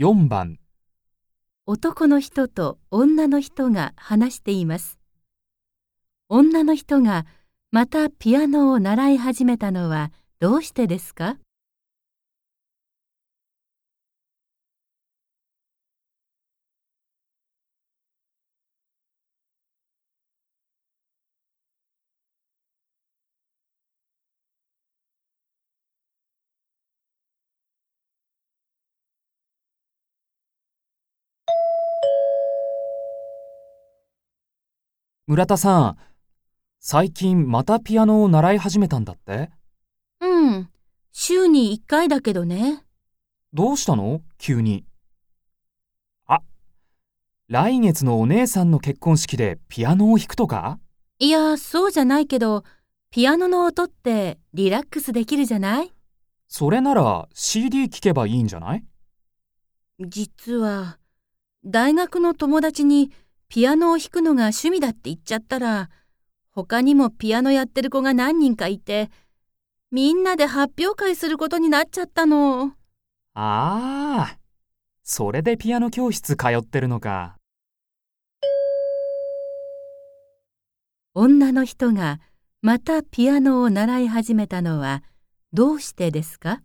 4番、男の人と女の人が話しています。女の人がまたピアノを習い始めたのはどうしてですか？村田さん、最近またピアノを習い始めたんだって？うん、週に1回だけどね。どうしたの？急に。あ、来月のお姉さんの結婚式でピアノを弾くとか？いや、そうじゃないけど、ピアノの音ってリラックスできるじゃない？それなら CD 聴けばいいんじゃない？実は、大学の友達にピアノを弾くのが趣味だって言っちゃったら、他にもピアノやってる子が何人かいて、みんなで発表会することになっちゃったの。ああ、それでピアノ教室通ってるのか。女の人がまたピアノを習い始めたのはどうしてですか？